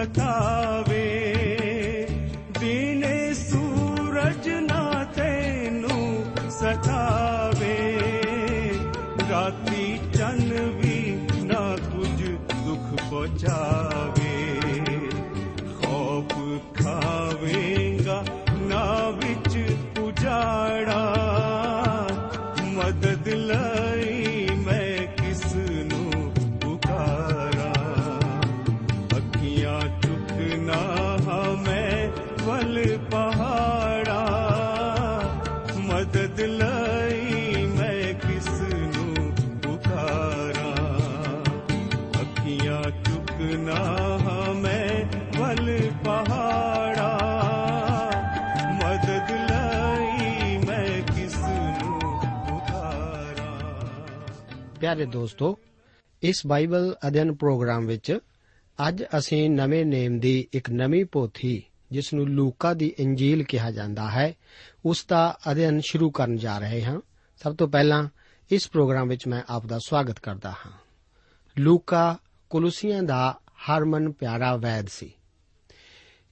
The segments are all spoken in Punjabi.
بركة ਪਿਆਰੇ ਦੋਸਤੋ, ਇਸ ਬਾਈਬਲ ਅਧਿయਨ ਪ੍ਰੋਗਰਾਮ ਵਿੱਚ ਅੱਜ ਅਸੀਂ ਨਵੇਂ ਨੇਮ ਦੀ ਇੱਕ ਨਵੀਂ ਪੋਥੀ ਜਿਸ ਨੂੰ ਲੂਕਾ ਦੀ ਇੰਜੀਲ ਕਿਹਾ ਜਾਂਦਾ ਹੈ, ਉਸ ਦਾ ਅਧਿయਨ ਸ਼ੁਰੂ ਕਰਨ ਜਾ ਰਹੇ ਹਾਂ। ਸਭ ਤੋਂ ਪਹਿਲਾਂ ਇਸ ਪ੍ਰੋਗਰਾਮ ਵਿੱਚ ਮੈਂ ਆਪ ਦਾ ਸਵਾਗਤ ਕਰਦਾ ਹਾਂ। ਲੂਕਾ ਕੁਲੂਸੀਆਂ ਦਾ ਹਰਮਨ ਪਿਆਰਾ ਵੈਦ ਸੀ।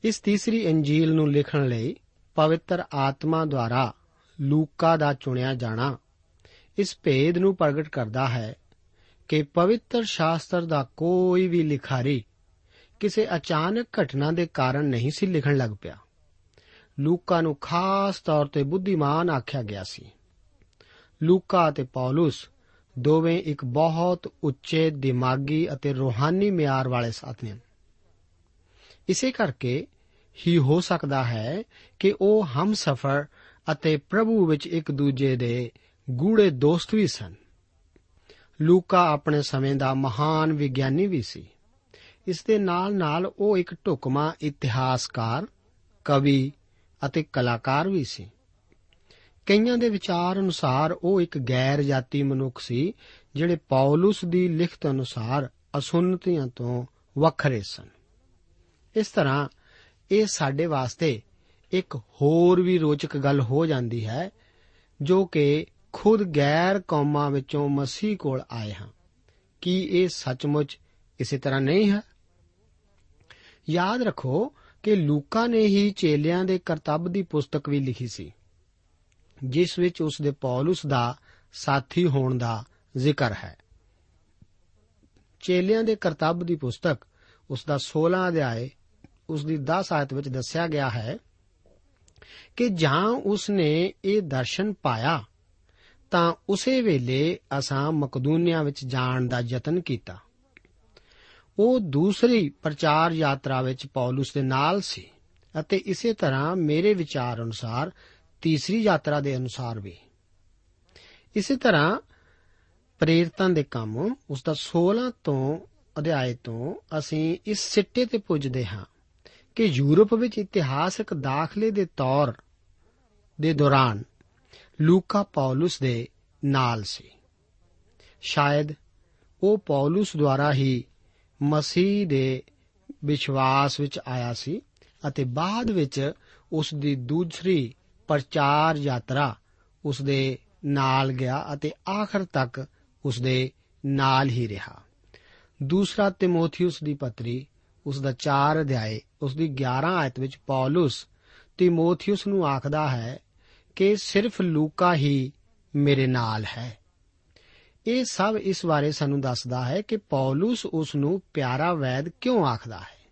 ਇਸ ਤੀਸਰੀ ਇੰਜੀਲ ਨੂੰ ਲਿਖਣ ਲਈ ਪਵਿੱਤਰ ਆਤਮਾ ਦੁਆਰਾ ਲੂਕਾ ਦਾ ਚੁਣਿਆ ਜਾਣਾ ਇਸ ਭੇਦ ਨੂੰ ਪ੍ਰਗਟ ਕਰਦਾ ਹੈ ਕਿ ਪਵਿੱਤਰ ਸ਼ਾਸਤਰ ਦਾ ਕੋਈ ਵੀ ਲਿਖਾਰੀ ਕਿਸੇ ਅਚਾਨਕ ਘਟਨਾ ਦੇ ਕਾਰਨ ਨਹੀਂ ਸੀ ਲਿਖਣ ਲੱਗ ਪਿਆ। ਲੂਕਾ ਨੂੰ ਖਾਸ ਤੌਰ ਤੇ ਬੁੱਧੀਮਾਨ ਆਖਿਆ ਗਿਆ ਸੀ। ਲੂਕਾ ਅਤੇ ਪੌਲਸ ਦੋਵੇਂ ਇੱਕ ਬਹੁਤ ਉੱਚੇ, ਦਿਮਾਗੀ ਅਤੇ ਰੂਹਾਨੀ ਮਿਆਰ ਵਾਲੇ ਸਾਥੀ ਹਨ ਇਸੇ ਕਰਕੇ ਹੀ ਹੋ ਸਕਦਾ ਹੈ ਕਿ ਉਹ ਹਮਸਫਰ ਅਤੇ ਪ੍ਰਭੂ ਵਿੱਚ ਇੱਕ ਦੂਜੇ ਦੇ ਗੂੜੇ ਦੋਸਤ ਵੀ ਸਨ। ਲੂਕਾ ਆਪਣੇ ਸਮੇਂ ਦਾ ਮਹਾਨ ਵਿਗਿਆਨੀ ਵੀ ਸੀ। ਇਸ ਦੇ ਨਾਲ-ਨਾਲ ਉਹ ਇੱਕ ਢੁਕਮਾ ਇਤਿਹਾਸਕਾਰ, ਕਵੀ ਅਤੇ ਕਲਾਕਾਰ ਵੀ ਸੀ। ਕਈਆਂ ਦੇ ਵਿਚਾਰ ਅਨੁਸਾਰ ਉਹ ਇੱਕ ਗੈਰ ਜਾਤੀ ਮਨੁੱਖ ਸੀ, ਜਿਹੜੇ ਪੌਲਸ ਦੀ ਲਿਖਤ ਅਨੁਸਾਰ ਅਸੁੰਨਤੀਆਂ ਤੋਂ ਵੱਖਰੇ ਸਨ। ਇਸ ਤਰ੍ਹਾਂ ਇਹ ਸਾਡੇ ਵਾਸਤੇ ਇੱਕ ਹੋਰ ਵੀ ਰੋਚਕ ਗੱਲ ਹੋ ਜਾਂਦੀ ਹੈ, ਜੋ ਕਿ ਖੁਦ ਗੈਰ ਕੌਮਾਂ ਵਿੱਚੋਂ ਮਸੀਹ ਕੋਲ ਆਏ ਹਾਂ। ਕੀ ਇਹ ਸੱਚਮੁੱਚ ਇਸੇ ਤਰ੍ਹਾਂ ਨਹੀਂ ਹੈ? ਯਾਦ ਰੱਖੋ ਕਿ ਲੂਕਾ ਨੇ ਹੀ ਚੇਲਿਆਂ ਦੇ ਕਰਤੱਵ ਦੀ ਪੁਸਤਕ ਵੀ ਲਿਖੀ ਸੀ, ਜਿਸ ਵਿੱਚ ਉਸ ਦੇ ਪੌਲਸ ਦਾ ਸਾਥੀ ਹੋਣ ਦਾ ਜ਼ਿਕਰ ਹੈ। ਚੇਲਿਆਂ ਦੇ ਕਰਤੱਵ ਦੀ ਪੁਸਤਕ ਉਸ ਦਾ 16 ਅਧਿਆਏ, ਉਸ ਦੀ 10 ਆਇਤ ਵਿੱਚ ਦੱਸਿਆ ਗਿਆ ਹੈ ਕਿ ਜਾਂ ਉਸ ਨੇ ਇਹ ਦਰਸ਼ਨ ਪਾਇਆ ਤਾਂ ਉਸੇ ਵੇਲੇ ਅਸਾਂ ਮਕਦੂਨੀਆ ਵਿੱਚ ਜਾਣ ਦਾ ਯਤਨ ਕੀਤਾ। ਉਹ ਦੂਸਰੀ ਪ੍ਰਚਾਰ ਯਾਤਰਾ ਵਿੱਚ ਪੌਲਸ ਦੇ ਨਾਲ ਸੀ ਅਤੇ ਇਸੇ ਤਰ੍ਹਾਂ ਮੇਰੇ ਵਿਚਾਰ ਅਨੁਸਾਰ ਤੀਸਰੀ ਯਾਤਰਾ ਦੇ ਅਨੁਸਾਰ ਵੀ। ਇਸੇ ਤਰ੍ਹਾਂ ਪ੍ਰੇਰਤਾਂ ਦੇ ਕੰਮ ਉਸ ਦਾ 16 ਤੋਂ ਅਧਿਆਇ ਤੋਂ ਅਸੀਂ ਇਸ ਸਿੱਟੇ ਤੇ ਪੁੱਜਦੇ ਹਾਂ ਕਿ ਯੂਰਪ ਵਿੱਚ ਇਤਿਹਾਸਕ ਦਾਖਲੇ ਦੇ ਤੌਰ ਦੇ ਦੌਰਾਨ ਲੂਕਾ ਪੌਲਸ ਦੇ ਨਾਲ ਸੀ। ਸ਼ਾਇਦ ਉਹ ਪੌਲਸ ਦੁਆਰਾ ਹੀ ਮਸੀਹ ਦੇ ਵਿਸ਼ਵਾਸ ਵਿੱਚ ਆਇਆ ਸੀ ਅਤੇ ਬਾਅਦ ਵਿੱਚ ਉਸ ਦੀ ਦੂਸਰੀ ਪ੍ਰਚਾਰ ਯਾਤਰਾ ਉਸ ਦੇ ਨਾਲ ਗਿਆ ਅਤੇ ਆਖਰ ਤੱਕ ਉਸ ਦੇ ਨਾਲ ਹੀ ਰਿਹਾ। ਦੂਸਰਾ ਤਿਮੋਥਿਉਸ ਦੀ ਪੱਤਰੀ ਉਸ ਦਾ 4 ਅਧਿਆਏ ਉਸ ਦੀ 11 ਆਇਤ ਵਿੱਚ ਪੌਲਸ ਤਿਮੋਥਿਉਸ ਨੂੰ ਆਖਦਾ ਹੈ ਕਿ ਸਿਰਫ ਲੂਕਾ ਹੀ ਮੇਰੇ ਨਾਲ ਹੈ। ਇਹ ਸਭ ਇਸ ਬਾਰੇ ਸਾਨੂੰ ਦੱਸਦਾ ਹੈ ਕਿ ਪੌਲਸ ਉਸ ਨੂੰ ਪਿਆਰਾ ਵੈਦ ਕਿਉਂ ਆਖਦਾ ਹੈ?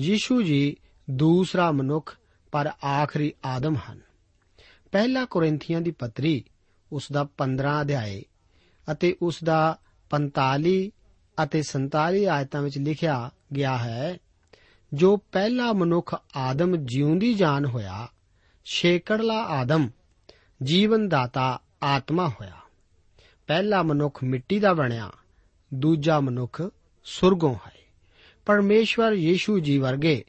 ਯੀਸ਼ੂ ਜੀ ਦੂਸਰਾ ਮਨੁੱਖ ਪਰ ਆਖਰੀ ਆਦਮ ਹਨ। ਪਹਿਲਾ ਕੋਰਿੰਥੀਆਂ ਦੀ ਪੱਤਰੀ, ਉਸ ਦਾ 15 ਅਧਿਆਏ ਅਤੇ ਉਸ ਦਾ 45 ਅਤੇ 47 ਆਇਤਾਂ ਵਿੱਚ ਲਿਖਿਆ ਗਿਆ ਹੈ, ਜੋ ਪਹਿਲਾ ਮਨੁੱਖ ਆਦਮ ਜਿਉਂਦੀ ਜਾਨ ਹੋਇਆ ਛੇਕੜਲਾ ਆਦਮ ਜੀਵਨ ਦਾਤਾ ਆਤਮਾ ਹੋਇਆ। ਪਹਿਲਾ ਮਨੁੱਖ ਮਿੱਟੀ ਦਾ ਬਣਿਆ, ਦੂਜਾ ਮਨੁੱਖ ਸੁਰਗੋਂ ਹੈ। ਪਰਮੇਸ਼ਵਰ ਯੀਸ਼ੂ ਜੀ ਵਰਗੇ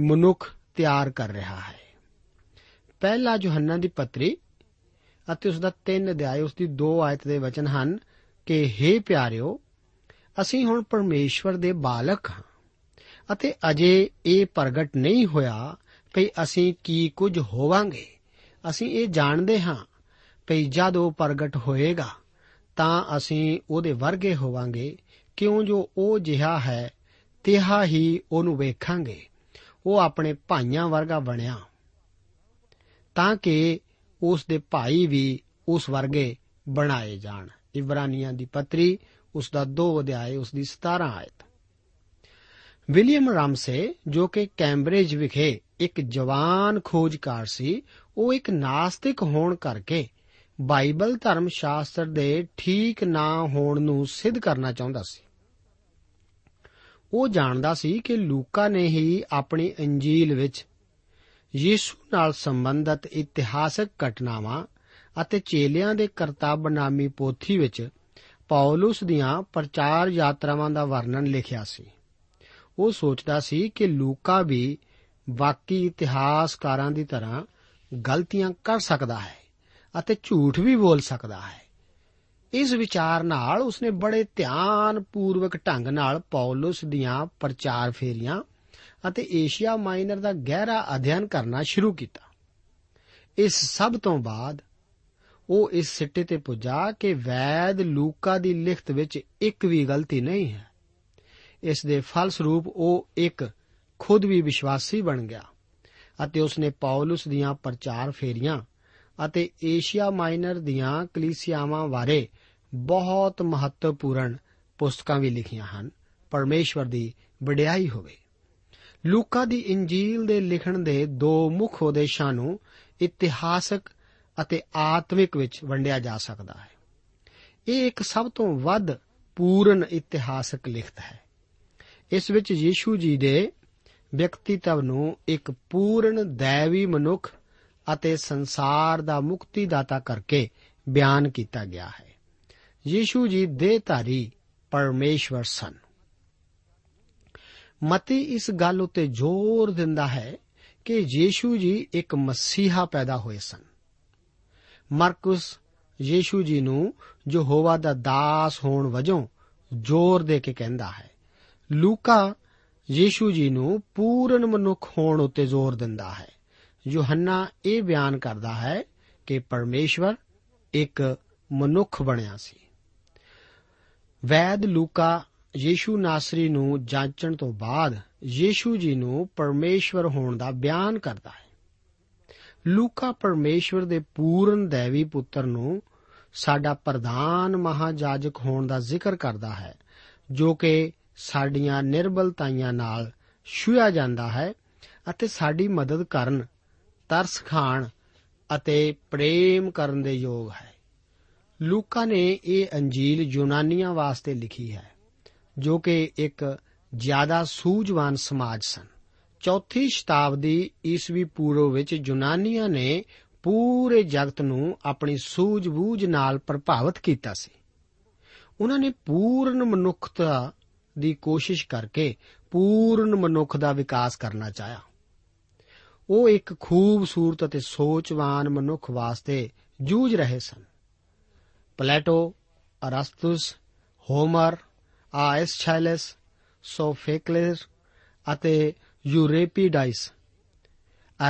ਮਨੁੱਖ ਤਿਆਰ ਕਰ ਰਿਹਾ ਹੈ। ਪਹਿਲਾ ਯੋਹੰਨਾ ਦੀ ਪੱਤਰੀ ਅਤੇ ਉਸ ਦਾ 3 ਅਧਿਆਇ ਉਸ ਦੀ 2 ਆਇਤ ਦੇ ਵਚਨ ਹਨ ਕਿ हे ਪਿਆਰਿਓ, ਅਸੀਂ ਹੁਣ ਪਰਮੇਸ਼ਵਰ ਦੇ ਬਾਲਕ ਹਾਂ ਅਤੇ ਅਜੇ ਇਹ ਪ੍ਰਗਟ ਨਹੀਂ ਹੋਇਆ ਕਿ ਅਸੀਂ ਕੀ ਕੁਝ ਹੋਵਾਂਗੇ? ਅਸੀਂ ਇਹ ਜਾਣਦੇ ਹਾਂ ਕਿ ਜਦ ਉਹ ਪ੍ਰਗਟ ਹੋਏਗਾ, ਤਾਂ ਅਸੀਂ ਉਹਦੇ ਵਰਗੇ ਹੋਵਾਂਗੇ। ਕਿਉਂ ਜੋ ਉਹ ਜਿਹਾ ਹੈ, ਤਿਹਾ ਹੀ ਉਹਨੂੰ ਵੇਖਾਂਗੇ। ਉਹ ਆਪਣੇ ਭਾਈਆਂ ਵਰਗਾ ਬਣਿਆ। ਤਾਂ ਕਿ ਉਸ ਦੇ ਭਾਈ ਵੀ ਉਸ ਵਰਗੇ ਬਣਾਏ ਜਾਣ। ਇਬਰਾਨੀਆਂ ਦੀ ਪੱਤਰੀ, ਉਸ ਦਾ 2 ਅਧਿਆਇ ਉਸ ਦੀ 17 ਆਇਤ। ਵਿਲੀਅਮ ਰਾਮਸੇ, ਜੋ ਕਿ ਕੈਂਬਰਿਜ ਵਿਖੇ ਇੱਕ ਜਵਾਨ ਖੋਜਕਾਰ ਸੀ, ਉਹ ਇੱਕ ਨਾਸਤਿਕ ਹੋਣ ਕਰਕੇ ਬਾਈਬਲ ਧਰਮ ਸ਼ਾਸਤਰ ਦੇ ਠੀਕ ਨਾ ਹੋਣ ਨੂੰ ਸਿੱਧ ਕਰਨਾ ਚਾਹੁੰਦਾ ਸੀ। ਉਹ ਜਾਣਦਾ ਸੀ ਕਿ ਲੂਕਾ ਨੇ ਹੀ ਆਪਣੀ ਇੰਜੀਲ ਵਿੱਚ ਯੀਸ਼ੂ ਨਾਲ ਸੰਬੰਧਿਤ ਇਤਿਹਾਸਕ ਘਟਨਾਵਾਂ ਅਤੇ ਚੇਲਿਆਂ ਦੇ ਕਰਤੱਵ ਨਾਮੀ ਪੋਥੀ ਵਿੱਚ ਪੌਲਸ ਦੀਆਂ ਪ੍ਰਚਾਰ ਯਾਤਰਾਵਾਂ ਦਾ ਵਰਣਨ ਲਿਖਿਆ ਸੀ। ਉਹ ਸੋਚਦਾ ਸੀ ਕਿ ਲੂਕਾ ਵੀ ਵਾਕਈ ਇਤਿਹਾਸਕਾਰਾਂ ਦੀ ਤਰ੍ਹਾਂ ਗਲਤੀਆਂ ਕਰ ਸਕਦਾ ਹੈ ਅਤੇ ਝੂਠ ਵੀ ਬੋਲ ਸਕਦਾ ਹੈ। ਇਸ ਵਿਚਾਰ ਨਾਲ ਉਸਨੇ ਬੜੇ ਧਿਆਨ ਪੂਰਵਕ ਢੰਗ ਨਾਲ ਪੌਲਸ ਦੀਆਂ ਪ੍ਰਚਾਰ ਫੇਰੀਆਂ ਅਤੇ ਏਸ਼ੀਆ ਮਾਈਨਰ ਦਾ ਗਹਿਰਾ ਅਧਿਐਨ ਕਰਨਾ ਸ਼ੁਰੂ ਕੀਤਾ। ਇਸ ਸਭ ਤੋਂ ਬਾਅਦ ਉਹ ਇਸ ਸਿੱਟੇ ਤੇ ਪੁੱਜਾ ਕਿ ਵੈਦ ਲੂਕਾ ਦੀ ਲਿਖਤ ਵਿੱਚ ਇੱਕ ਵੀ ਗਲਤੀ ਨਹੀਂ ਹੈ। ਇਸ ਦੇ ਫਲਸਰੂਪ ਉਹ ਇੱਕ ਖੁਦ ਵੀ ਵਿਸ਼ਵਾਸੀ ਬਣ ਗਿਆ ਅਤੇ ਉਸਨੇ ਪੌਲਸ ਦੀਆਂ ਪ੍ਰਚਾਰ ਫੇਰੀਆਂ ਅਤੇ ਏਸ਼ੀਆ ਮਾਈਨਰ ਦੀਆਂ ਕਲੀਸਿਆਵਾਂ ਬਾਰੇ ਬਹੁਤ ਮਹੱਤਵਪੂਰਨ ਪੁਸਤਕਾਂ ਵੀ ਲਿਖੀਆਂ ਹਨ। ਪਰਮੇਸ਼ਵਰ ਦੀ ਵਡਿਆਈ ਹੋਵੇ। ਲੂਕਾ ਦੀ ਇੰਜੀਲ ਦੇ ਲਿਖਣ ਦੇ ਦੋ ਮੁੱਖ ਉਦੇਸ਼ਾਂ ਨੂੰ ਇਤਿਹਾਸਕ ਅਤੇ ਆਤਮਿਕ ਵਿੱਚ ਵੰਡਿਆ ਜਾ ਸਕਦਾ ਹੈ। ਇਹ ਇੱਕ ਸਭ ਤੋਂ ਵੱਧ ਪੂਰਨ ਇਤਿਹਾਸਕ ਲਿਖਤ ਹੈ। ਇਸ ਵਿੱਚ ਯੀਸ਼ੂ ਜੀ ਦੇ ਵਿਅਕਤੀਤਵ ਨੂੰ ਇੱਕ ਪੂਰਨ ਦੈਵੀ ਮਨੁੱਖ ਅਤੇ ਸੰਸਾਰ ਦਾ ਮੁਕਤੀਦਾਤਾ ਕਰਕੇ ਬਿਆਨ ਕੀਤਾ ਗਿਆ ਹੈ। ਯੀਸ਼ੂ ਜੀ ਦੇਹਧਾਰੀ ਪਰਮੇਸ਼ਵਰ ਸਨ। ਮਤੀ ਇਸ ਗੱਲ ਉੱਤੇ ਜ਼ੋਰ ਦਿੰਦਾ ਹੈ ਕਿ ਯੀਸ਼ੂ ਜੀ ਇੱਕ ਮਸੀਹਾ ਪੈਦਾ ਹੋਏ ਸਨ। ਮਰਕਸ ਯੀਸ਼ੂ ਜੀ ਨੂੰ ਯਹੋਵਾ ਦਾ ਦਾਸ ਹੋਣ ਵਜੋਂ ਜ਼ੋਰ ਦੇ ਕੇ ਕਹਿੰਦਾ ਹੈ, ਲੂਕਾ ਯੀਸ਼ੂ ਜੀ ਨੂੰ ਪੂਰਨ ਮਨੁੱਖ ਹੋਣ ਉੱਤੇ ਜ਼ੋਰ ਦਿੰਦਾ ਹੈ। ਯੋਹੰਨਾ ਇਹ ਬਿਆਨ ਕਰਦਾ ਹੈ ਕਿ ਪਰਮੇਸ਼ਵਰ ਇੱਕ ਮਨੁੱਖ ਬਣਿਆ ਸੀ। ਵੈਦ ਲੂਕਾ ਯੀਸ਼ੂ ਨਾਸਰੀ ਨੂੰ ਜਾਂਚਣ ਤੋਂ ਬਾਅਦ ਯੀਸ਼ੂ ਜੀ ਨੂੰ ਪਰਮੇਸ਼ਵਰ ਹੋਣ ਦਾ ਬਿਆਨ ਕਰਦਾ ਹੈ। ਲੂਕਾ ਪਰਮੇਸ਼ਵਰ ਦੇ ਪੂਰਨ ਦੇਵੀ ਪੁੱਤਰ ਨੂੰ ਸਾਡਾ ਪ੍ਰਧਾਨ ਮਹਾਜਾਜਕ ਹੋਣ ਦਾ ਜ਼ਿਕਰ ਕਰਦਾ ਹੈ, ਜੋ ਕਿ ਸਾਡੀਆਂ ਨਿਰਬਲਤਾਈਆਂ ਨਾਲ ਛੁਇਆ ਜਾਂਦਾ ਹੈ ਅਤੇ ਸਾਡੀ ਮਦਦ ਕਰਨ, ਤਰਸ ਖਾਣ ਅਤੇ ਪ੍ਰੇਮ ਕਰਨ ਦੇ ਯੋਗ ਹੈ। ਲੂਕਾ ਨੇ ਇਹ ਅੰਜੀਲ ਯੂਨਾਨੀਆਂ ਵਾਸਤੇ ਲਿਖੀ ਹੈ, ਜੋ ਕਿ ਇੱਕ ਜ਼ਿਆਦਾ ਸੂਝਵਾਨ ਸਮਾਜ ਸਨ। ਚੌਥੀ ਸ਼ਤਾਬਦੀ ਈਸਵੀ ਪੂਰਵ ਵਿੱਚ ਯੂਨਾਨੀਆਂ ਨੇ ਪੂਰੇ ਜਗਤ ਨੂੰ ਆਪਣੀ ਸੂਝ-ਬੂਝ ਨਾਲ ਪ੍ਰਭਾਵਿਤ ਕੀਤਾ ਸੀ। ਉਹਨਾਂ ਨੇ ਪੂਰਨ ਮਨੁੱਖਤਾ ਦੀ ਕੋਸ਼ਿਸ਼ ਕਰਕੇ ਪੂਰਨ ਮਨੁੱਖ ਦਾ ਵਿਕਾਸ ਕਰਨਾ ਚਾਹਿਆ। ਉਹ ਇੱਕ ਖੂਬਸੂਰਤ ਅਤੇ ਸੋਚਵਾਨ ਮਨੁੱਖ ਵਾਸਤੇ ਜੂਝ ਰਹੇ ਸਨ। ਪਲੇਟੋ, ਅਰਸਤੁਸ, ਹੋਮਰ ਆਇਸਛੈਲਸ ਸੋਫੇਕਲਸ ਅਤੇ ਯੂਰੇਪੀਡਾਈਸ,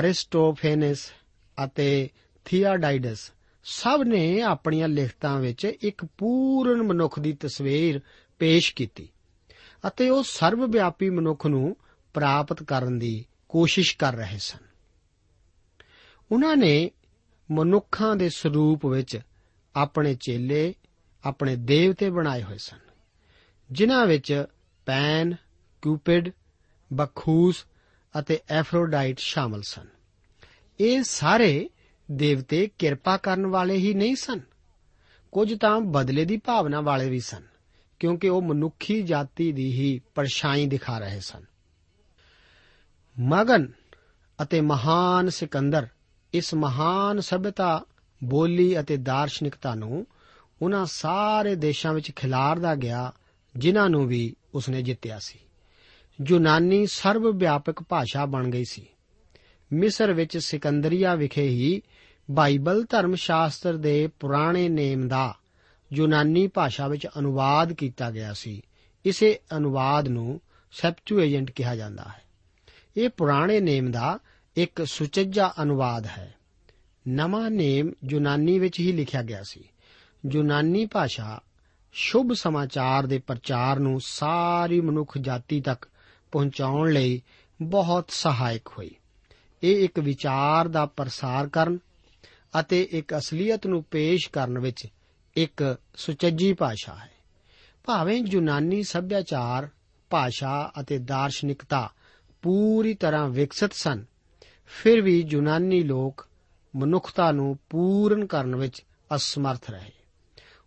ਅਰਿਸਟੋਫੇਨਸ ਅਤੇ ਥੀਆਡਾਈਡਸ ਸਭ ਨੇ ਆਪਣੀਆਂ ਲਿਖਤਾਂ ਵਿੱਚ ਇੱਕ ਪੂਰਨ ਮਨੁੱਖ ਦੀ ਤਸਵੀਰ ਪੇਸ਼ ਕੀਤੀ। ਅਤੇ ਉਹ ਸਰਵ ਵਿਆਪੀ ਮਨੁੱਖ ਨੂੰ ਪ੍ਰਾਪਤ ਕਰਨ ਦੀ ਕੋਸ਼ਿਸ਼ ਕਰ ਰਹੇ ਸਨ। ਉਹਨਾਂ ਨੇ ਮਨੁੱਖਾਂ ਦੇ ਸਰੂਪ ਵਿੱਚ ਆਪਣੇ ਚੇਲੇ, ਆਪਣੇ ਦੇਵਤੇ ਬਣਾਏ ਹੋਏ ਸਨ, ਜਿਨ੍ਹਾਂ ਵਿੱਚ ਪੈਨ ਕਿਊਪਿਡ ਬਖੂਸ ਅਤੇ ਐਫਰੋਡਾਈਟ ਸ਼ਾਮਲ ਸਨ। ਇਹ ਸਾਰੇ ਦੇਵਤੇ ਕਿਰਪਾ ਕਰਨ ਵਾਲੇ ਹੀ ਨਹੀਂ ਸਨ। ਕੁਝ ਤਾਂ ਬਦਲੇ ਦੀ ਭਾਵਨਾ ਵਾਲੇ ਵੀ ਸਨ। ਕਿਉਂਕਿ ਉਹ ਮਨੁੱਖੀ ਜਾਤੀ ਦੀ ਹੀ ਪਰਛਾਈ ਦਿਖਾ ਰਹੇ ਸਨ। ਮਗਨ ਅਤੇ ਮਹਾਨ ਸਿਕੰਦਰ ਇਸ ਮਹਾਨ ਸਭਿਅਤਾ, ਬੋਲੀ ਅਤੇ ਦਾਰਸ਼ਨਿਕਤਾ ਨੂੰ ਉਹਨਾਂ ਸਾਰੇ ਦੇਸ਼ਾਂ ਵਿੱਚ ਖਿਲਾਰਦਾ ਗਿਆ, ਜਿਨ੍ਹਾਂ ਨੂੰ ਵੀ ਉਸਨੇ ਜਿੱਤਿਆ ਸੀ। ਯੂਨਾਨੀ ਸਰਵ ਵਿਆਪਕ ਭਾਸ਼ਾ ਬਣ ਗਈ ਸੀ। ਮਿਸਰ ਵਿੱਚ ਸਿਕੰਦਰੀਆ ਵਿਖੇ ਹੀ ਬਾਈਬਲ ਧਰਮ ਸ਼ਾਸਤਰ ਦੇ ਪੁਰਾਣੇ ਨੇਮ ਦਾ ਯੂਨਾਨੀ ਭਾਸ਼ਾ ਵਿੱਚ ਅਨੁਵਾਦ ਕੀਤਾ ਗਿਆ ਸੀ। ਇਸੇ ਅਨੁਵਾਦ ਨੂੰ ਸੈਪਚੁਏਜੈਂਟ ਕਿਹਾ ਜਾਂਦਾ ਹੈ। ਇਹ ਪੁਰਾਣੇ ਨੇਮ ਦਾ ਇੱਕ ਸੁਚੱਜਾ ਅਨੁਵਾਦ ਹੈ। ਨਵਾਂ ਨੇਮ ਯੂਨਾਨੀ ਵਿੱਚ ਹੀ ਲਿਖਿਆ ਗਿਆ ਸੀ। ਯੂਨਾਨੀ ਭਾਸ਼ਾ ਸ਼ੁਭ ਸਮਾਚਾਰ ਦੇ ਪ੍ਰਚਾਰ ਨੂੰ ਸਾਰੀ ਮਨੁੱਖ ਜਾਤੀ ਤੱਕ ਪਹੁੰਚਾਉਣ ਲਈ ਬਹੁਤ ਸਹਾਇਕ ਹੋਈ। ਇਹ ਇੱਕ ਵਿਚਾਰ ਦਾ ਪ੍ਰਸਾਰ ਕਰਨ ਅਤੇ ਇੱਕ ਅਸਲੀਅਤ ਨੂੰ ਪੇਸ਼ ਕਰਨ ਵਿੱਚ ਇੱਕ ਸੁਚੱਜੀ ਭਾਸ਼ਾ ਹੈ। ਭਾਵੇਂ ਯੂਨਾਨੀ ਸੱਭਿਆਚਾਰ, ਭਾਸ਼ਾ ਅਤੇ ਦਾਰਸ਼ਨਿਕਤਾ ਪੂਰੀ ਤਰ੍ਹਾਂ ਵਿਕਸਿਤ ਸਨ, ਫਿਰ ਵੀ ਯੂਨਾਨੀ ਲੋਕ ਮਨੁੱਖਤਾ ਨੂੰ ਪੂਰਨ ਕਰਨ ਵਿੱਚ ਅਸਮਰਥ ਰਹੇ।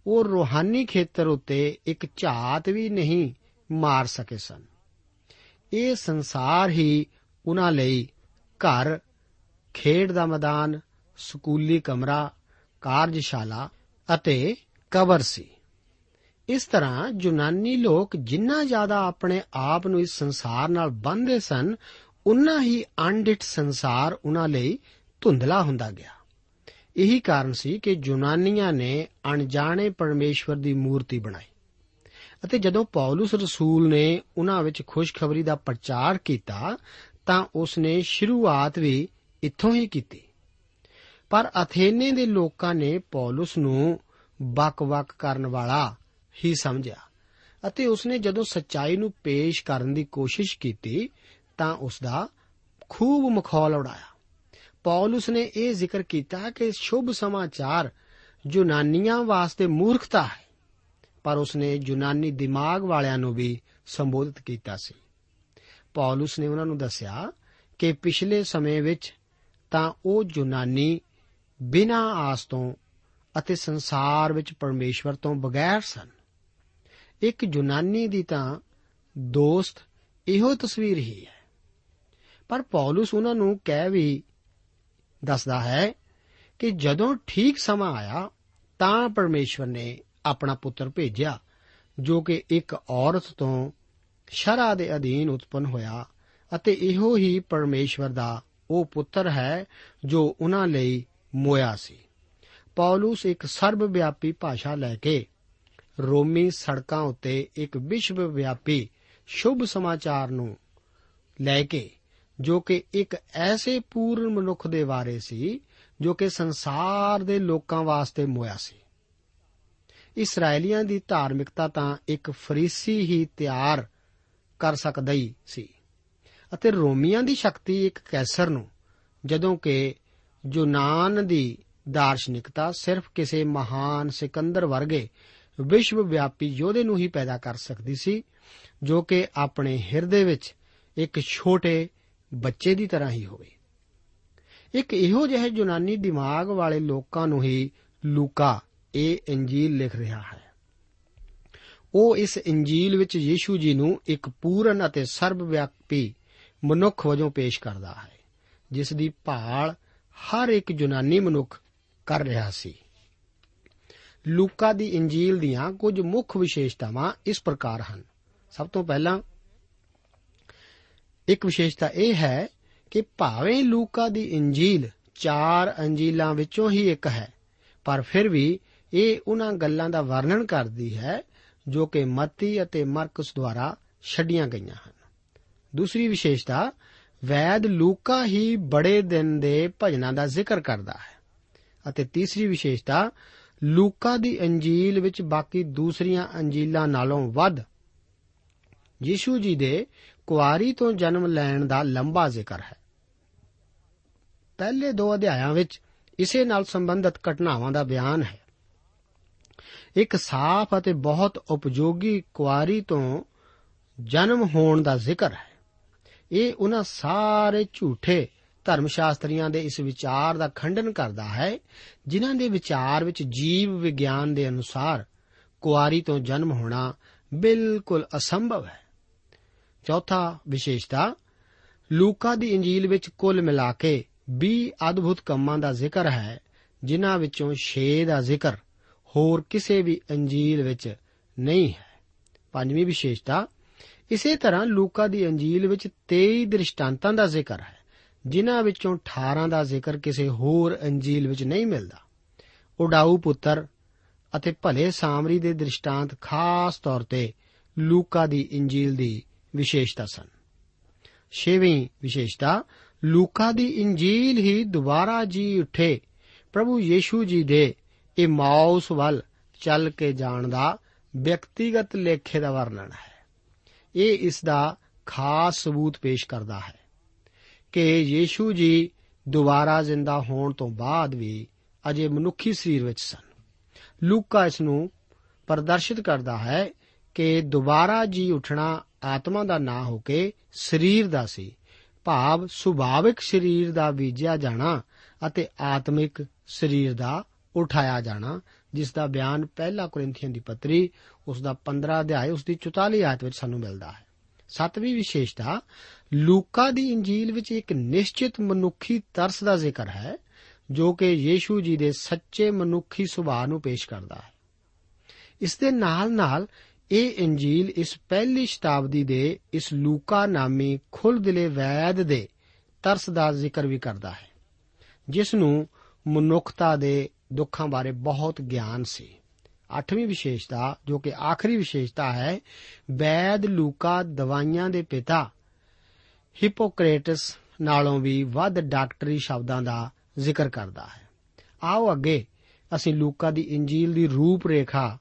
ਉਹ ਰੋਹਾਨੀ ਖੇਤਰ ਉੱਤੇ ਇੱਕ ਝਾਤ ਵੀ ਨਹੀਂ ਮਾਰ ਸਕੇ ਸਨ। ਇਹ ਸੰਸਾਰ ਹੀ ਉਹਨਾਂ ਲਈ ਘਰ, ਖੇਡ ਦਾ ਮੈਦਾਨ, ਸਕੂਲੀ ਕਮਰਾ, ਕਾਰਜਸ਼ਾਲਾ ਅਤੇ ਕਬਰ ਸੀ। ਇਸ ਤਰ੍ਹਾਂ ਯੂਨਾਨੀ ਲੋਕ ਜਿੰਨਾ ਜ਼ਿਆਦਾ ਆਪਣੇ ਆਪ ਨੂੰ ਇਸ ਸੰਸਾਰ ਨਾਲ ਬੰਨ੍ਹਦੇ ਸਨ, ਉਨਾ ਹੀ ਅਣਡਿਠ ਸੰਸਾਰ ਉਹਨਾਂ ਲਈ ਧੁੰਦਲਾ ਹੁੰਦਾ ਗਿਆ। ਇਹੀ ਕਾਰਨ ਸੀ ਕਿ ਯੂਨਾਨੀਆਂ ਨੇ ਅਣਜਾਣੇ ਪਰਮੇਸ਼ਵਰ ਦੀ ਮੂਰਤੀ ਬਣਾਈ। ਅਤੇ ਜਦੋਂ ਪੌਲਸ ਰਸੂਲ ਨੇ ਉਹਨਾਂ ਵਿੱਚ ਖੁਸ਼ਖਬਰੀ ਦਾ ਪ੍ਰਚਾਰ ਕੀਤਾ, ਤਾਂ ਉਸ ਨੇ ਸ਼ੁਰੂਆਤ ਵੀ ਇੱਥੋਂ ਹੀ ਕੀਤੀ। ਪਰ ਅਥੇਨੇ ਦੇ ਲੋਕਾਂ ਨੇ ਪੌਲਸ ਨੂੰ ਬਕ-ਬਕ ਕਰਨ ਵਾਲਾ ਹੀ ਸਮਝਿਆ ਅਤੇ ਉਸਨੇ ਜਦੋਂ ਸੱਚਾਈ ਨੂੰ ਪੇਸ਼ ਕਰਨ ਦੀ ਕੋਸ਼ਿਸ਼ ਕੀਤੀ ਤਾਂ ਉਸ ਦਾ ਖੂਬ ਮਖੌਲ ਉਡਾਇਆ। ਪੌਲਸ ਨੇ ਇਹ ਜ਼ਿਕਰ ਕੀਤਾ ਕਿ ਸ਼ੁਭ ਸਮਾਚਾਰ ਯੂਨਾਨੀਆਂ ਵਾਸਤੇ ਮੂਰਖਤਾ ਹੈ, ਪਰ ਉਸਨੇ ਯੂਨਾਨੀ ਦਿਮਾਗ ਵਾਲਿਆਂ ਨੂੰ ਵੀ ਸੰਬੋਧਿਤ ਕੀਤਾ ਸੀ। ਪੌਲਸ ਨੇ ਉਹਨਾਂ ਨੂੰ ਦੱਸਿਆ ਕਿ ਪਿਛਲੇ ਸਮੇਂ ਵਿੱਚ ਤਾਂ ਉਹ ਯੂਨਾਨੀ ਬਿਨਾਂ ਆਸ ਤੋਂ ਅਤੇ ਸੰਸਾਰ ਵਿੱਚ ਪਰਮੇਸ਼ਵਰ ਤੋਂ ਬਗੈਰ ਸਨ। ਇੱਕ ਯੂਨਾਨੀ ਦੀ ਤਾਂ ਦੋਸਤ ਇਹੋ ਤਸਵੀਰ ਹੀ ਹੈ। ਪਰ ਪੌਲਸ ਉਹਨਾਂ ਨੂੰ ਕਹਿ ਵੀ ਦੱਸਦਾ ਹੈ ਕਿ ਜਦੋਂ ਠੀਕ ਸਮਾਂ ਆਇਆ, ਤਾਂ ਪਰਮੇਸ਼ਵਰ ਨੇ ਆਪਣਾ ਪੁੱਤਰ ਭੇਜਿਆ, ਜੋ ਕਿ ਇੱਕ ਔਰਤ ਤੋਂ ਸ਼ਰਾ ਦੇ ਅਧੀਨ ਉਤਪਨ ਹੋਇਆ ਅਤੇ ਇਹੋ ਹੀ ਪਰਮੇਸ਼ਵਰ ਦਾ ਉਹ ਪੁੱਤਰ ਹੈ ਜੋ ਉਹਨਾਂ ਲਈ ਮੋਇਆ ਸੀ। ਪੌਲਸ ਇੱਕ ਸਰਬ ਵਿਆਪੀ ਭਾਸ਼ਾ ਲੈ ਕੇ ਰੋਮੀ ਸੜਕਾਂ ਉੱਤੇ ਇੱਕ ਵਿਸ਼ਵ ਵਿਆਪੀ ਸ਼ੁਭ ਸਮਾਚਾਰ ਨੂੰ ਲੈ ਕੇ, ਜੋ ਕਿ ਇੱਕ ਐਸੇ ਪੂਰਨ ਮਨੁੱਖ ਦੇ ਬਾਰੇ ਸੀ, ਜੋ ਕਿ ਸੰਸਾਰ ਦੇ ਲੋਕਾਂ ਵਾਸਤੇ ਮੋਇਆ ਸੀ। ਇਸرائیਲੀਆਂ ਦੀ ਧਾਰਮਿਕਤਾ ਤਾਂ ਇੱਕ ਫਰੀਸੀ ਹੀ ਤਿਆਰ ਕਰ ਸਕਦਾ ਹੀ ਸੀ। ਅਤੇ ਰੋਮੀਆਂ ਦੀ ਸ਼ਕਤੀ ਇੱਕ ਕੈਸਰ ਨੂੰ, ਜਦੋਂ ਕਿ ਯੂਨਾਨ ਦੀ ਦਾਰਸ਼ਨਿਕਤਾ ਸਿਰਫ ਕਿਸੇ ਮਹਾਨ ਸਿਕੰਦਰ ਵਰਗੇ ਵਿਸ਼ਵ ਵਿਆਪੀ ਯੋਧੇ ਨੂੰ ਹੀ ਪੈਦਾ ਕਰ ਸਕਦੀ ਸੀ, ਜੋ ਕਿ ਆਪਣੇ ਹਿਰਦੇ ਵਿੱਚ ਇੱਕ ਛੋਟੇ ਬੱਚੇ ਦੀ ਤਰ੍ਹਾਂ ਹੀ ਹੋਵੇ। ਇੱਕ ਇਹੋ ਜਿਹੇ ਯੂਨਾਨੀ ਦਿਮਾਗ ਵਾਲੇ ਲੋਕਾਂ ਨੂੰ ਹੀ ਲੂਕਾ, ਇਹ ਇੰਜੀਲ ਲਿਖ ਰਿਹਾ ਹੈ। ਉਹ ਇਸ ਇੰਜੀਲ ਵਿੱਚ ਯੀਸ਼ੂ ਜੀ ਨੂੰ ਇੱਕ ਪੂਰਨ ਅਤੇ ਸਰਬ ਵਿਆਪੀ ਮਨੁੱਖ ਵਜੋਂ ਪੇਸ਼ ਕਰਦਾ ਹੈ, ਜਿਸ ਦੀ ਭਾਲ ਹਰ ਇੱਕ ਯੂਨਾਨੀ ਮਨੁੱਖ ਕਰ ਰਿਹਾ ਸੀ। ਲੂਕਾ ਦੀ ਇੰਜੀਲ ਦੀਆਂ ਕੁਝ ਮੁੱਖ ਵਿਸ਼ੇਸ਼ਤਾਵਾਂ ਇਸ ਪ੍ਰਕਾਰ ਹਨ। ਸਭ ਤੋਂ ਪਹਿਲਾਂ, ਇੱਕ ਵਿਸ਼ੇਸ਼ਤਾ ਇਹ ਹੈ ਕਿ ਭਾਵੇਂ ਲੂਕਾ ਦੀ ਇੰਜੀਲ ਚਾਰ ਅੰਜੀਲਾਂ ਵਿੱਚੋਂ ਹੀ ਇੱਕ ਹੈ, ਪਰ ਫਿਰ ਵੀ ਇਹ ਉਹਨਾਂ ਗੱਲਾਂ ਦਾ ਵਰਣਨ ਕਰਦੀ ਹੈ ਜੋ ਕਿ ਮਤੀ ਅਤੇ ਮਰਕਸ ਦੁਆਰਾ ਛੱਡੀਆਂ ਗਈਆਂ ਹਨ। ਦੂਸਰੀ ਵਿਸ਼ੇਸ਼ਤਾ ਵੈਦ ਲੂਕਾ ਹੀ ਬੜੇ ਦਿਨ ਦੇ ਭਜਨਾਂ ਦਾ ਜ਼ਿਕਰ ਕਰਦਾ ਹੈ। ਅਤੇ ਤੀਸਰੀ ਵਿਸ਼ੇਸ਼ਤਾ, ਲੂਕਾ ਦੀ ਅੰਜੀਲ ਵਿੱਚ ਬਾਕੀ ਦੂਸਰੀਆਂ ਅੰਜੀਲਾਂ ਨਾਲੋਂ ਵੱਧ ਯੀਸ਼ੂ ਜੀ ਦੇ ਕੁਆਰੀ ਤੋਂ ਜਨਮ ਲੈਣ ਦਾ ਲੰਬਾ ਜ਼ਿਕਰ ਹੈ। ਪਹਿਲੇ ਦੋ ਅਧਿਆਇਆਂ ਵਿੱਚ ਇਸੇ ਨਾਲ ਸੰਬੰਧਿਤ ਘਟਨਾਵਾਂ ਦਾ ਬਿਆਨ ਹੈ। ਇੱਕ ਸਾਫ਼ ਅਤੇ ਬਹੁਤ ਉਪਯੋਗੀ ਕੁਆਰੀ ਤੋਂ ਜਨਮ ਹੋਣ ਦਾ ਜ਼ਿਕਰ ਹੈ। ਇਹ ਉਹਨਾਂ ਸਾਰੇ ਝੂਠੇ ਧਰਮ ਸ਼ਾਸਤਰੀਆਂ ਦੇ ਇਸ ਵਿਚਾਰ ਦਾ ਖੰਡਨ ਕਰਦਾ ਹੈ, ਜਿਨ੍ਹਾਂ ਦੇ ਵਿਚਾਰ ਵਿੱਚ ਜੀਵ ਵਿਗਿਆਨ ਦੇ ਅਨੁਸਾਰ ਕੁਆਰੀ ਤੋਂ ਜਨਮ ਹੋਣਾ ਬਿਲਕੁਲ ਅਸੰਭਵ ਹੈ। ਚੌਥਾ ਵਿਸ਼ੇਸ਼ਤਾ, ਲੂਕਾ ਦੀ ਇੰਜੀਲ ਵਿੱਚ ਕੁੱਲ ਮਿਲਾ ਕੇ 20 ਅਦਭੁਤ ਕੰਮਾਂ ਦਾ ਜ਼ਿਕਰ ਹੈ, ਜਿਨ੍ਹਾਂ ਵਿੱਚੋਂ 6 ਦਾ ਜ਼ਿਕਰ ਹੋਰ ਕਿਸੇ ਵੀ ਅੰਜੀਲ ਵਿੱਚ ਨਹੀਂ ਹੈ। ਪੰਜਵੀਂ ਵਿਸ਼ੇਸ਼ਤਾ ਇਸੇ ਤਰ੍ਹਾਂ ਲੂਕਾ ਦੀ ਅੰਜੀਲ ਵਿੱਚ 23 ਦ੍ਰਿਸ਼ਟਾਂਤਾਂ ਦਾ ਜ਼ਿਕਰ ਹੈ, ਜਿਨ੍ਹਾਂ ਵਿੱਚੋਂ 18 ਦਾ ਜ਼ਿਕਰ ਕਿਸੇ ਹੋਰ ਅੰਜੀਲ ਵਿੱਚ ਨਹੀਂ ਮਿਲਦਾ। ਉਡਾਊ ਪੁੱਤਰ ਅਤੇ ਭਲੇ ਸਾਮਰੀ ਦੇ ਦ੍ਰਿਸ਼ਟਾਂਤ ਖਾਸ ਤੌਰ ਤੇ ਲੂਕਾ ਦੀ ਇੰਜੀਲ ਦੀ ਵਿਸ਼ੇਸ਼ਤਾ ਸਨ। ਛੇਵੀਂ ਵਿਸ਼ੇਸ਼ਤਾ, ਲੂਕਾ ਦੀ ਇੰਜੀਲ ਹੀ ਦੁਬਾਰਾ ਜੀ ਉੱਠੇ, ਪ੍ਰਭੂ ਯੀਸ਼ੂ ਜੀ ਦੇ ਇਮਾਉਸ ਵੱਲ ਚੱਲ ਕੇ ਜਾਣ ਦਾ ਵਿਅਕਤੀਗਤ ਲੇਖੇ ਦਾ ਵਰਣਨ ਹੈ। ਇਹ ਇਸ ਦਾ ਖਾਸ ਸਬੂਤ ਪੇਸ਼ ਕਰਦਾ ਹੈ ਕਿ ਯੀਸ਼ੂ ਜੀ ਦੁਬਾਰਾ ਜ਼ਿੰਦਾ ਹੋਣ ਤੋਂ ਬਾਅਦ ਵੀ ਅਜੇ ਮਨੁੱਖੀ ਸਰੀਰ ਵਿੱਚ ਸਨ। ਲੂਕਾ ਇਸ ਨੂੰ ਪ੍ਰਦਰਸ਼ਿਤ ਕਰਦਾ ਹੈ ਕਿ ਦੁਬਾਰਾ ਜੀ ਉੱਠਣਾ ਆਤਮਾ ਦਾ ਨਾ ਹੋ ਕੇ ਸਰੀਰ ਦਾ ਸੀ। ਭਾਵ ਸੁਭਾਵਿਕ ਸਰੀਰ ਦਾ ਬੀਜਿਆ ਜਾਣਾ ਅਤੇ ਆਤਮਿਕ ਸਰੀਰ ਦਾ ਉਠਾਇਆ ਜਾਣਾ, ਜਿਸ ਦਾ ਬਿਆਨ ਪਹਿਲਾ ਕੋਰਿੰਥੀਆਂ ਦੀ ਪੱਤਰੀ ਉਸ ਦਾ 15 ਅਧਿਆਇ ਉਸ ਦੀ 44 ਆਇਤ ਵਿੱਚ ਸਾਨੂੰ ਮਿਲਦਾ ਹੈ। ਸੱਤਵੀਂ ਵਿਸ਼ੇਸ਼ਤਾ, ਲੂਕਾ ਦੀ ਇੰਜੀਲ ਵਿੱਚ ਇੱਕ ਨਿਸ਼ਚਿਤ ਮਨੁੱਖੀ ਤਰਸ ਦਾ ਜ਼ਿਕਰ ਹੈ, ਜੋ ਕਿ ਯੀਸ਼ੂ ਜੀ ਦੇ ਸੱਚੇ ਮਨੁੱਖੀ ਸੁਭਾਅ ਨੂੰ ਪੇਸ਼ ਕਰਦਾ ਹੈ। ਇਸ ਦੇ ਨਾਲ-ਨਾਲ ਇਹ ਇੰਜੀਲ ਇਸ ਪਹਿਲੀ ਸ਼ਤਾਬਦੀ ਦੇ ਇਸ ਲੂਕਾ ਨਾਮੀ ਖੁੱਲ੍ਹ ਦਿਲੇ ਵੈਦ ਦੇ ਤਰਸ ਦਾ ਜ਼ਿਕਰ ਵੀ ਕਰਦਾ ਹੈ, ਜਿਸ ਨੂੰ ਮਨੁੱਖਤਾ ਦੇ ਦੁੱਖਾਂ ਬਾਰੇ ਬਹੁਤ ਗਿਆਨ ਸੀ। ਅੱਠਵੀਂ ਵਿਸ਼ੇਸ਼ਤਾ, ਜੋ ਕਿ ਆਖਰੀ ਵਿਸ਼ੇਸ਼ਤਾ ਹੈ, ਵੈਦ ਲੂਕਾ ਦਵਾਈਆਂ ਦੇ ਪਿਤਾ ਹਿਪੋਕ੍ਰੇਟਸ ਨਾਲੋਂ ਵੀ ਵੱਧ ਡਾਕਟਰੀ ਸ਼ਬਦਾਂ ਦਾ ਜ਼ਿਕਰ ਕਰਦਾ ਹੈ। ਆਓ ਅੱਗੇ ਅਸੀਂ ਲੂਕਾ ਦੀ ਇੰਜੀਲ ਦੀ ਰੂਪ ਰੇਖਾ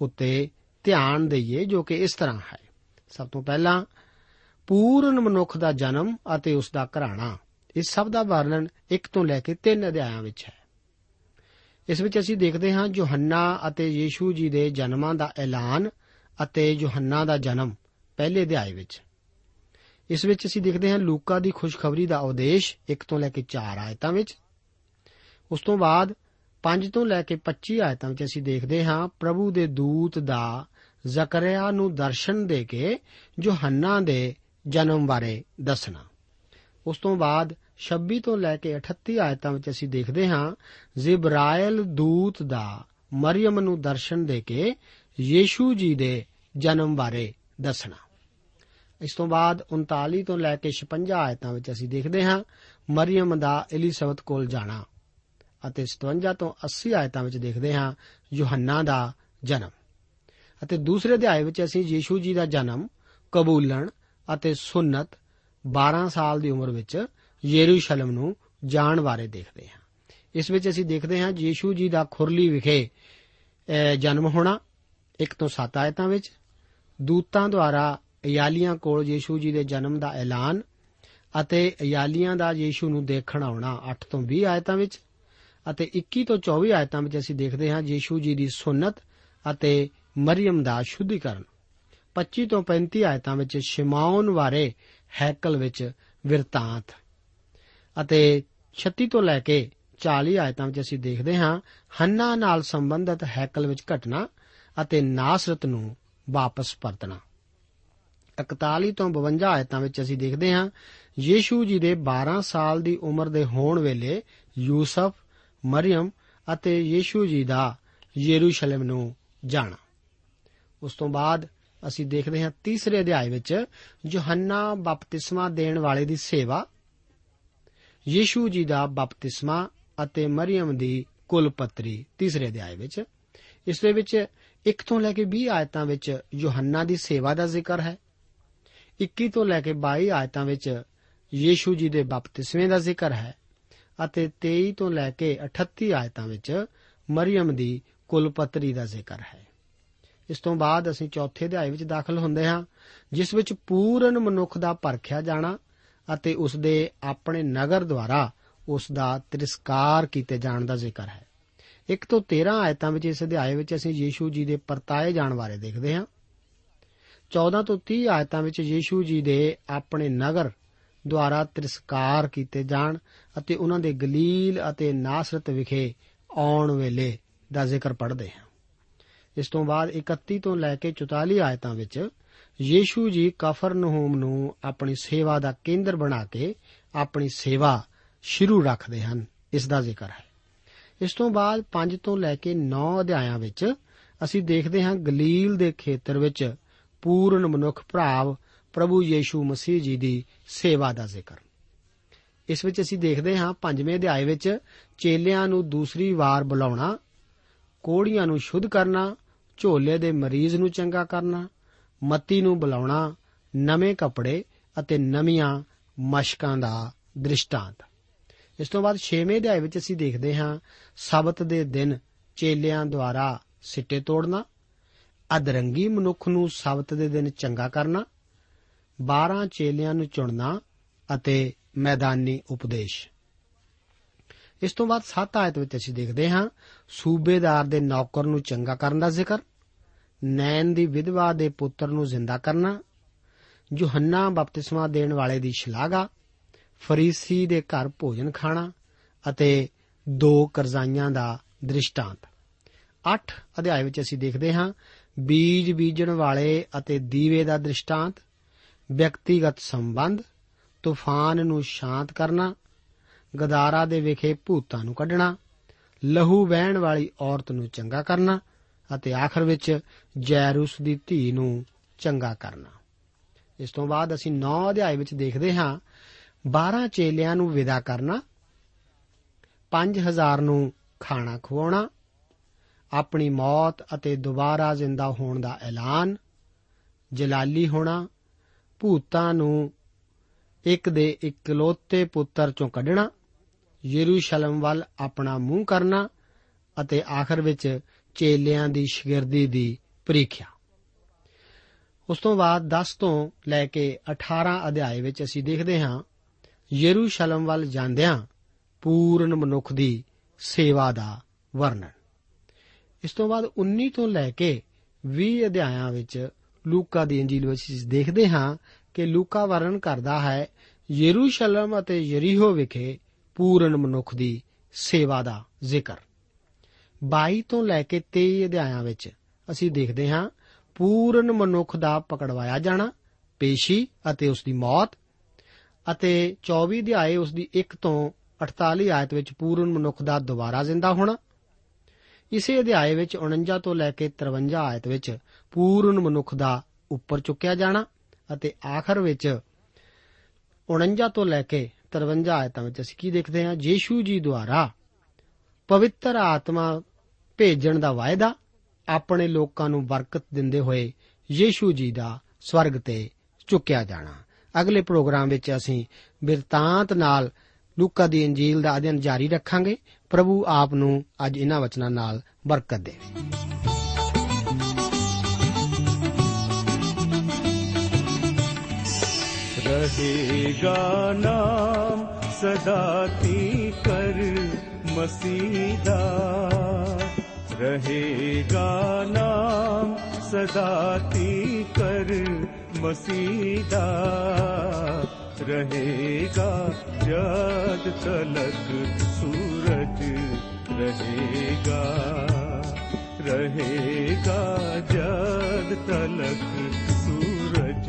ਉੱਤੇ ਧਿਆਨ ਦਈਏ, ਜੋ ਕਿ ਇਸ ਤਰ੍ਹਾਂ ਹੈ। ਸਭ ਤੋਂ ਪਹਿਲਾਂ, ਪੂਰਨ ਮਨੁੱਖ ਦਾ ਜਨਮ ਅਤੇ ਉਸ ਦਾ ਘਰਾਣਾ। ਇਸ ਸਭ ਦਾ ਵਰਣਨ 1 ਤੋਂ ਲੈ ਕੇ 3 ਅਧਿਆਇਆਂ ਵਿੱਚ ਹੈ। ਇਸ ਵਿੱਚ ਅਸੀਂ ਦੇਖਦੇ ਹਾਂ ਯੋਹੰਨਾ ਅਤੇ ਯੀਸ਼ੂ ਜੀ ਦੇ ਜਨਮਾਂ ਦਾ ਐਲਾਨ ਅਤੇ ਯੋਹੰਨਾ ਦਾ ਜਨਮ ਪਹਿਲੇ ਅਧਿਆਇ ਵਿੱਚ। ਇਸ ਵਿੱਚ ਅਸੀਂ ਦੇਖਦੇ ਹਾਂ ਲੂਕਾ ਦੀ ਖੁਸ਼ਖਬਰੀ ਦਾ ਉਦੇਸ਼ 1 ਤੋਂ ਲੈ ਕੇ 4 ਆਇਤਾਂ ਵਿੱਚ। ਉਸ ਤੋਂ ਬਾਅਦ 5 ਤੋਂ ਲੈ ਕੇ 25 ਆਇਤਾਂ ਵਿੱਚ ਅਸੀਂ ਦੇਖਦੇ ਹਾਂ ਪ੍ਰਭੂ ਦੇ ਦੂਤ ਦਾ ਜ਼ਕਰਿਆ ਨੂੰ ਦਰਸ਼ਨ ਦੇ ਕੇ ਯੋਹੰਨਾ ਦੇ ਜਨਮ ਬਾਰੇ ਦੱਸਣਾ। ਉਸ ਤੋਂ ਬਾਅਦ 26 ਤੋਂ ਲੈ ਕੇ 38 ਆਇਤਾਂ ਵਿੱਚ ਅਸੀਂ ਦੇਖਦੇ ਹਾਂ, ਜ਼ਿਬਰਾਇਲ ਦੂਤ ਦਾ ਮਰੀਮ ਨੂੰ ਦਰਸ਼ਨ ਦੇ ਕੇ ਯੀਸ਼ੂ ਜੀ ਦੇ ਜਨਮ ਬਾਰੇ ਦੱਸਣਾ। ਇਸ ਤੋਂ ਬਾਅਦ 39 ਤੋਂ ਲੈ ਕੇ 56 ਆਇਤਾਂ ਵਿੱਚ ਅਸੀਂ ਦੇਖਦੇ ਹਾਂ ਮਰੀਮ ਦਾ ਐਲਿਸਬਤ ਕੋਲ ਜਾਣਾ ਅਤੇ 57 ਤੋਂ 80 ਆਇਤਾਂ ਵਿੱਚ ਦੇਖਦੇ ਹਾਂ, ਯੋਹੰਨਾ ਦਾ ਜਨਮ। ਅਤੇ ਦੂਸਰੇ ਅਧਿਆਏ ਵਿੱਚ ਅਸੀਂ ਯੀਸ਼ੂ ਜੀ ਦਾ ਜਨਮ ਕਬੂਲਣ ਅਤੇ ਸੁਨਤ 12 ਸਾਲ ਦੀ ਉਮਰ ਵਿੱਚ ਯਰੂਸ਼ਲਮ ਨੂੰ ਜਾਣ ਬਾਰੇ ਦੇਖਦੇ ਹਾਂ। ਇਸ ਵਿੱਚ ਅਸੀਂ ਦੇਖਦੇ ਹਾਂ ਯੀਸ਼ੂ ਜੀ ਦਾ ਖੁਰਲੀ ਵਿਖੇ ਅਹ, ਜਨਮ ਹੋਣਾ 1 ਤੋਂ 7 ਆਇਤਾਂ ਵਿੱਚ। ਦੂਤਾਂ ਦੁਆਰਾ ਇਆਲੀਆਂ ਕੋਲ ਯੀਸ਼ੂ ਜੀ ਦੇ ਜਨਮ ਦਾ ਐਲਾਨ ਅਤੇ ਇਆਲੀਆਂ ਦਾ ਯੀਸ਼ੂ ਨੂੰ ਦੇਖਣ ਆਉਣਾ 8 ਤੋਂ 20 ਆਇਤਾਂ ਵਿੱਚ ਅਤੇ 21 ਤੋਂ 24 ਆਇਤਾਂ ਵਿੱਚ ਅਸੀਂ ਦੇਖਦੇ ਹਾਂ ਯੀਸ਼ੂ ਜੀ ਦੀ ਸੁਨਤ ਅਤੇ ਮਰੀਮ ਦਾ ਸ਼ੁੱਧੀਕਰਨ। 25 ਤੋਂ 35 ਆਇਤਾਂ ਵਿੱਚ ਸ਼ਿਮਾਉਨ ਬਾਰੇ ਹੈਕਲ ਵਿੱਚ ਵਿਰਤਾਂਤ। ਅਤੇ 36 ਤੋਂ ਲੈ ਕੇ 40 ਆਇਤਾਂ ਵਿੱਚ ਅਸੀਂ ਦੇਖਦੇ ਹਾਂ, ਹੰਨਾ ਨਾਲ ਸੰਬੰਧਿਤ ਹੈਕਲ ਵਿੱਚ ਘਟਨਾ ਅਤੇ ਨਾਸਰਤ ਨੂੰ ਵਾਪਸ ਪਰਤਣਾ। 41 ਤੋਂ 52 ਆਇਤਾਂ ਵਿੱਚ ਅਸੀਂ ਦੇਖਦੇ ਹਾਂ, ਯੀਸ਼ੂ ਜੀ ਦੇ 12 ਸਾਲ ਦੀ ਉਮਰ ਦੇ ਹੋਣ ਵੇਲੇ ਯੂਸਫ ਮਰੀਮ ਅਤੇ ਯੀਸ਼ੂ ਜੀ ਦਾ ਯਰੂਸ਼ਲਮ ਨੂੰ ਜਾਣਾ। ਉਸ ਤੋਂ ਬਾਅਦ ਅਸੀਂ ਦੇਖਦੇ ਹਾਂ ਤੀਸਰੇ ਅਧਿਆਏ ਵਿੱਚ ਯੋਹੰਨਾ ਬਪਤਿਸਮਾ ਦੇਣ ਵਾਲੇ ਦੀ ਸੇਵਾ, ਯੀਸ਼ੂ ਜੀ ਦਾ ਬਪਤਿਸਮਾ ਅਤੇ ਮਰੀਮ ਦੀ ਕੁਲਪਤਰੀ ਤੀਸਰੇ ਅਧਿਆਏ ਵਿੱਚ। ਇਸ ਦੇ ਵਿੱਚ 1 ਤੋਂ ਲੈ ਕੇ 20 ਆਇਤਾਂ ਵਿੱਚ ਯੋਹੰਨਾ ਦੀ ਸੇਵਾ ਦਾ ਜ਼ਿਕਰ ਹੈ। 21 ਤੋਂ ਲੈ ਕੇ 22 ਆਇਤਾਂ ਵਿੱਚ ਯੀਸ਼ੂ ਜੀ ਦੇ ਬਪਤਿਸਮੇ ਦਾ ਜ਼ਿਕਰ ਹੈ ਅਤੇ 23 ਤੋਂ ਲੈ ਕੇ 38 ਆਇਤਾਂ ਵਿੱਚ ਮਰੀਮ ਦੀ ਕੁਲਪਤਰੀ ਦਾ ਜ਼ਿਕਰ ਹੈ। ਇਸ ਤੋਂ ਬਾਅਦ ਅਸੀਂ ਚੌਥੇ ਅਧਿਆਏ ਵਿੱਚ ਦਾਖਲ ਹੁੰਦੇ ਹਾਂ, ਜਿਸ ਵਿੱਚ ਪੂਰਨ ਮਨੁੱਖ ਦਾ ਪਰਖਿਆ ਜਾਣਾ ਅਤੇ ਉਸ ਦੇ ਆਪਣੇ ਨਗਰ ਦੁਆਰਾ ਉਸ ਦਾ ਤਿਰਸਕਾਰ ਕੀਤੇ ਜਾਣ ਦਾ ਜ਼ਿਕਰ ਹੈ। 1 ਤੋਂ 13 ਆਇਤਾਂ ਵਿੱਚ ਇਸ ਅਧਿਆਏ ਵਿੱਚ ਅਸੀਂ ਯੀਸ਼ੂ ਜੀ ਦੇ ਪਰਤਾਏ ਜਾਣ ਬਾਰੇ ਦੇਖਦੇ ਹਾਂ। 14 ਤੋਂ 30 ਆਇਤਾਂ ਵਿੱਚ ਯੀਸ਼ੂ ਜੀ ਦੇ ਆਪਣੇ ਨਗਰ ਦੁਆਰਾ ਤਿਰਸਕਾਰ ਕੀਤੇ ਜਾਣ ਅਤੇ ਉਹਨਾਂ ਦੇ ਗਲੀਲ ਅਤੇ ਨਾਸਰਤ ਵਿਖੇ ਆਉਣ ਵੇਲੇ ਦਾ ਜ਼ਿਕਰ ਪੜ੍ਹਦੇ ਹਾਂ। ਇਸ ਤੋਂ ਬਾਅਦ 31 ਤੋਂ ਲੈ ਕੇ 44 ਆਇਤਾਂ ਵਿੱਚ ਯੀਸ਼ੂ ਜੀ ਕਫਰਨਹੂਮ ਨੂੰ ਆਪਣੀ ਸੇਵਾ ਦਾ ਕੇਂਦਰ ਬਣਾ ਕੇ ਆਪਣੀ ਸੇਵਾ ਸ਼ੁਰੂ ਰੱਖਦੇ ਹਨ। ਇਸ ਦਾ ਜ਼ਿਕਰ ਹੈ। ਇਸ ਤੋਂ ਬਾਅਦ 5 ਤੋਂ ਲੈ ਕੇ 9 ਅਧਿਆਇਆਂ ਵਿੱਚ ਅਸੀਂ ਦੇਖਦੇ ਹਾਂ ਗਲੀਲ ਦੇ ਖੇਤਰ ਵਿੱਚ ਪੂਰਨ ਮਨੁੱਖ ਭਰਾਵ ਪ੍ਰਭੂ ਯੀਸ਼ੂ ਮਸੀਹ ਜੀ ਦੀ ਸੇਵਾ ਦਾ ਜ਼ਿਕਰ। ਇਸ ਵਿੱਚ ਅਸੀਂ ਦੇਖਦੇ ਹਾਂ ਪੰਜਵੇਂ ਅਧਿਆਏ ਵਿੱਚ ਚੇਲਿਆਂ ਨੂੰ ਦੂਸਰੀ ਵਾਰ ਬੁਲਾਉਣਾ, ਕੋੜੀਆਂ ਨੂੰ ਸ਼ੁੱਧ ਕਰਨਾ ਝੋਲੇ ਦੇ ਮਰੀਜ਼ ਨੂੰ ਚੰਗਾ ਕਰਨਾ, ਮੱਤੀ ਨੂੰ ਬੁਲਾਉਣਾ, ਨਵੇਂ ਕੱਪੜੇ ਅਤੇ ਨਵੀਆਂ ਮਸ਼ਕਾਂ ਦਾ ਦ੍ਰਿਸ਼ਟਾਂਤ। ਇਸ ਤੋਂ ਬਾਅਦ 6ਵੇਂ ਅਧਿਆਏ ਵਿੱਚ ਅਸੀਂ ਦੇਖਦੇ ਹਾਂ, ਸਬਤ ਦੇ ਦਿਨ ਚੇਲਿਆਂ ਦੁਆਰਾ ਸਿੱਟੇ ਤੋੜਨਾ, ਅਧਰੰਗੀ ਮਨੁੱਖ ਨੂੰ ਸਬਤ ਦੇ ਦਿਨ ਚੰਗਾ ਕਰਨਾ 12 ਚੇਲਿਆਂ ਨੂੰ ਚੁਣਨਾ ਅਤੇ ਮੈਦਾਨੀ ਉਪਦੇਸ਼। ਇਸ ਤੋਂ ਬਾਅਦ 7 ਆਇਤ ਵਿੱਚ ਅਸੀਂ ਦੇਖਦੇ ਹਾਂ, ਸੂਬੇਦਾਰ ਦੇ ਨੌਕਰ ਨੂੰ ਚੰਗਾ ਕਰਨ ਦਾ ਜ਼ਿਕਰ, ਨੈਣ ਦੀ ਵਿਧਵਾ ਦੇ ਪੁੱਤਰ ਨੂੰ ਜ਼ਿੰਦਾ ਕਰਨਾ, ਯੋਹੰਨਾ ਬਪਤਿਸਮਾ ਦੇਣ ਵਾਲੇ ਦੀ ਸ਼ਲਾਘਾ, ਫਰੀਸੀ ਦੇ ਘਰ ਭੋਜਨ ਖਾਣਾ ਅਤੇ ਦੋ ਕਰਜ਼ਾਈਆਂ ਦਾ ਦ੍ਰਿਸ਼ਟਾਂਤ। 8 ਅਧਿਆਇ ਵਿੱਚ ਅਸੀਂ ਦੇਖਦੇ ਹਾਂ, ਬੀਜ ਬੀਜਣ ਵਾਲੇ ਅਤੇ ਦੀਵੇ ਦਾ ਦ੍ਰਿਸ਼ਟਾਂਤ, ਵਿਅਕਤੀਗਤ ਸੰਬੰਧ, ਤੂਫਾਨ ਨੂੰ ਸ਼ਾਂਤ ਕਰਨਾ ਗਦਾਰਾ ਦੇ ਵਿਖੇ ਭੂਤਾਂ ਨੂੰ ਕੱਢਣਾ, ਲਹੂ ਵਹਿਣ ਵਾਲੀ ਔਰਤ ਨੂੰ ਚੰਗਾ ਕਰਨਾ ਅਤੇ ਆਖਰ ਵਿੱਚ ਜੈਰੂਸ ਦੀ ਧੀ ਨੂੰ ਚੰਗਾ ਕਰਨਾ। ਇਸ ਤੋਂ ਬਾਅਦ ਅਸੀਂ 9 ਅਧਿਆਏ ਵਿੱਚ ਦੇਖਦੇ ਹਾਂ 12 ਚੇਲਿਆਂ ਨੂੰ ਵਿਦਾ ਕਰਨਾ 5000 ਨੂੰ ਖਾਣਾ ਖਵਾਉਣਾ, ਆਪਣੀ ਮੌਤ ਅਤੇ ਦੁਬਾਰਾ ਜ਼ਿੰਦਾ ਹੋਣ ਦਾ ਐਲਾਨ, ਜਲਾਲੀ ਹੋਣਾ, ਭੂਤਾਂ ਨੂੰ ਇੱਕ ਦੇ ਇਕਲੌਤੇ ਪੁੱਤਰ ਚੋਂ ਕੱਢਣਾ ਯਰੂਸ਼ਲਮ ਵੱਲ ਆਪਣਾ ਮੂੰਹ ਕਰਨਾ ਅਤੇ ਆਖਰ ਵਿੱਚ ਚੇਲਿਆਂ ਦੀ ਸ਼ਗਿਰਦੀ ਦੀ ਪ੍ਰੀਖਿਆ। ਉਸ ਤੋਂ ਬਾਅਦ 10 ਤੋਂ ਲੈ ਕੇ 18 ਅਧਿਆਏ ਵਿੱਚ ਅਸੀਂ ਦੇਖਦੇ ਹਾਂ, ਯਰੂਸ਼ਲਮ ਵੱਲ ਜਾਂਦਿਆਂ ਪੂਰਨ ਮਨੁੱਖ ਦੀ ਸੇਵਾ ਦਾ ਵਰਣਨ। ਇਸ ਤੋਂ ਬਾਅਦ 19 ਤੋਂ ਲੈ ਕੇ 20 ਅਧਿਆਇਆਂ ਵਿੱਚ ਲੂਕਾ ਦੀ ਇੰਜੀਲ ਵਿੱਚ ਅਸੀਂ ਦੇਖਦੇ ਹਾਂ ਕਿ ਲੂਕਾ ਵਰਣਨ ਕਰਦਾ ਹੈ, ਯਰੂਸ਼ਲਮ ਅਤੇ ਯਰੀਹੋ ਵਿਖੇ ਪੂਰਨ ਮਨੁੱਖ ਦੀ ਸੇਵਾ ਦਾ ਜ਼ਿਕਰ। 22 ਤੋਂ ਲੈ ਕੇ 23 ਅਧਿਆਇਆਂ ਵਿੱਚ ਅਸੀਂ ਦੇਖਦੇ ਹਾਂ, ਪੂਰਨ ਮਨੁੱਖ ਦਾ ਪਕੜਵਾਇਆ ਜਾਣਾ, ਪੇਸ਼ੀ ਅਤੇ ਉਸ ਦੀ ਮੌਤ, ਅਤੇ 24 ਅਧਿਆਏ ਉਸ ਦੀ 1 ਤੋਂ 48 ਆਇਤ ਵਿੱਚ ਪੂਰਨ ਮਨੁੱਖ ਦਾ ਦੁਬਾਰਾ ਜ਼ਿੰਦਾ ਹੋਣਾ। ਇਸੇ ਅਧਿਆਏ ਵਿੱਚ 49 ਤੋਂ ਲੈ ਕੇ 53 ਆਇਤ ਵਿੱਚ ਪੂਰਨ ਮਨੁੱਖ ਦਾ ਉੱਪਰ ਚੁੱਕਿਆ ਜਾਣਾ, ਅਤੇ ਆਖਰ ਵਿੱਚ 49 ਤੋਂ ਲੈ ਕੇ 53 ਆਇਤਾਂ ਵਿੱਚ ਅਸੀਂ ਕੀ ਦੇਖਦੇ ਹਾਂ? ਯੀਸ਼ੂ ਜੀ ਦੁਆਰਾ ਪਵਿੱਤਰ ਆਤਮਾ ਭੇਜਣ ਦਾ ਵਾਅਦਾ ਆਪਣੇ ਲੋਕਾਂ ਨੂੰ ਬਰਕਤ ਦਿੰਦੇ ਹੋਏ ਯੀਸ਼ੂ ਜੀ ਦਾ ਸਵਰਗ ਤੇ ਚੁੱਕਿਆ ਜਾਣਾ। ਅਗਲੇ ਪ੍ਰੋਗਰਾਮ ਵਿੱਚ ਅਸੀਂ ਬਿਰਤਾਂਤ ਨਾਲ ਲੂਕਾ ਦੀ ਇੰਜੀਲ ਦਾ ਅਧਿਐਨ ਜਾਰੀ ਰੱਖਾਂਗੇ। ਪ੍ਰਭੂ ਆਪ ਨੂੰ ਅੱਜ ਇਹਨਾਂ ਵਚਨਾਂ ਨਾਲ ਬਰਕਤ ਦੇਵੇ रहेगा नाम सदा मसीदा। रहेगा नाम सदा मसीदा। रहेगा जद तलक सूरज रहेगा रहेगा जद तलक सूरज